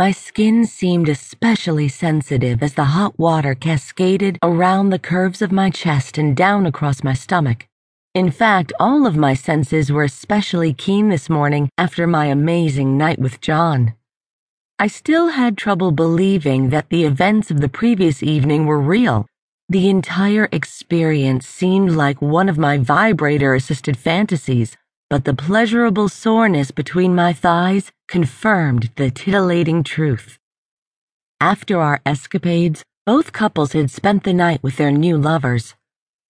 My skin seemed especially sensitive as the hot water cascaded around the curves of my chest and down across my stomach. In fact, all of my senses were especially keen this morning after my amazing night with John. I still had trouble believing that the events of the previous evening were real. The entire experience seemed like one of my vibrator assisted fantasies but the pleasurable soreness between my thighs confirmed the titillating truth. After our escapades, both couples had spent the night with their new lovers.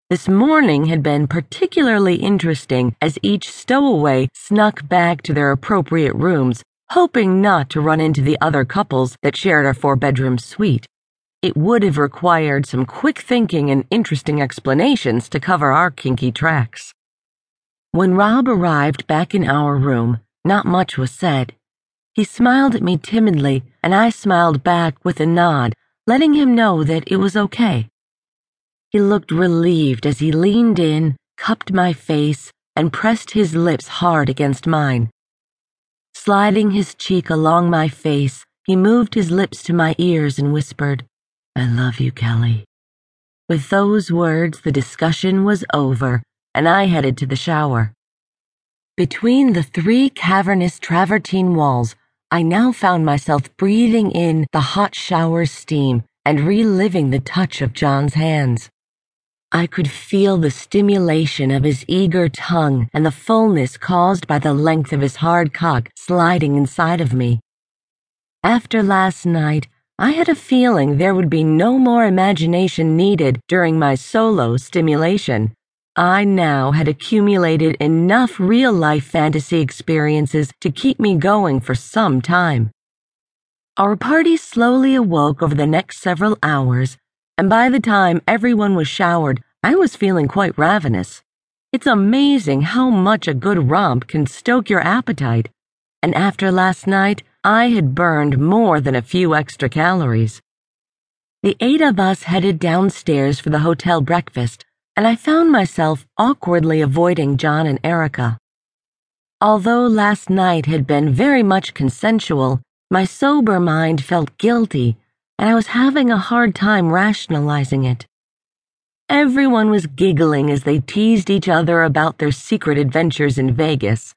This morning had been particularly interesting as each stowaway snuck back to their appropriate rooms, hoping not to run into the other couples that shared our four bedroom suite. It would have required some quick thinking and interesting explanations to cover our kinky tracks. When Rob arrived back in our room, not much was said. He smiled at me timidly, and I smiled back with a nod, letting him know that it was okay. He looked relieved as he leaned in, cupped my face, and pressed his lips hard against mine. Sliding his cheek along my face, he moved his lips to my ears and whispered, I love you, Kelly. With those words, the discussion was over and I headed to the shower. Between the three cavernous travertine walls, I now found myself breathing in the hot shower's steam and reliving the touch of John's hands. I could feel the stimulation of his eager tongue and the fullness caused by the length of his hard cock sliding inside of me. After last night, I had a feeling there would be no more imagination needed during my solo stimulation. I now had accumulated enough real life fantasy experiences to keep me going for some time. Our party slowly awoke over the next several hours, and by the time everyone was showered, I was feeling quite ravenous. It's amazing how much a good romp can stoke your appetite, and after last night, I had burned more than a few extra calories. The eight of us headed downstairs for the hotel breakfast and I found myself awkwardly avoiding John and Erica. Although last night had been very much consensual, my sober mind felt guilty, and I was having a hard time rationalizing it. Everyone was giggling as they teased each other about their secret adventures in Vegas.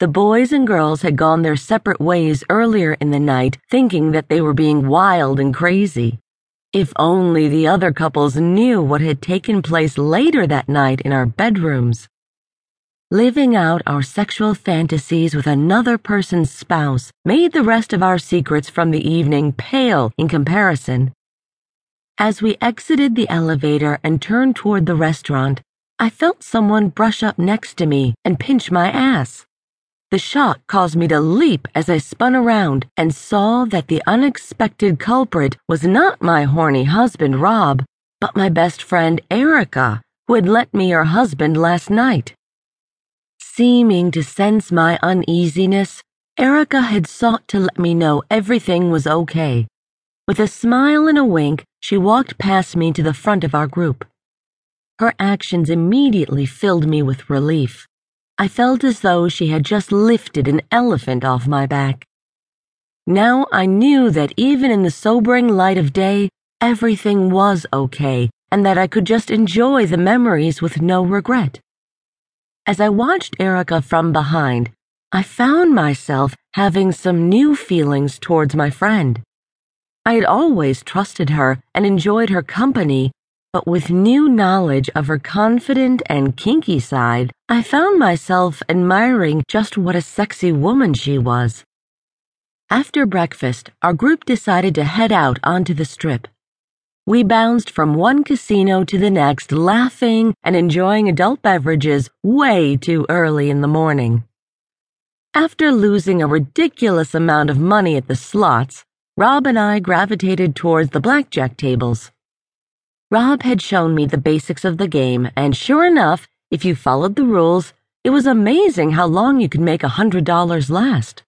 The boys and girls had gone their separate ways earlier in the night, thinking that they were being wild and crazy. If only the other couples knew what had taken place later that night in our bedrooms. Living out our sexual fantasies with another person's spouse made the rest of our secrets from the evening pale in comparison. As we exited the elevator and turned toward the restaurant, I felt someone brush up next to me and pinch my ass. The shock caused me to leap as I spun around and saw that the unexpected culprit was not my horny husband, Rob, but my best friend, Erica, who had lent me her husband last night. Seeming to sense my uneasiness, Erica had sought to let me know everything was okay. With a smile and a wink, she walked past me to the front of our group. Her actions immediately filled me with relief. I felt as though she had just lifted an elephant off my back. Now I knew that even in the sobering light of day, everything was okay and that I could just enjoy the memories with no regret. As I watched Erica from behind, I found myself having some new feelings towards my friend. I had always trusted her and enjoyed her company but with new knowledge of her confident and kinky side, I found myself admiring just what a sexy woman she was. After breakfast, our group decided to head out onto the strip. We bounced from one casino to the next, laughing and enjoying adult beverages way too early in the morning. After losing a ridiculous amount of money at the slots, Rob and I gravitated towards the blackjack tables. Rob had shown me the basics of the game, and sure enough, if you followed the rules, it was amazing how long you could make a $100 last.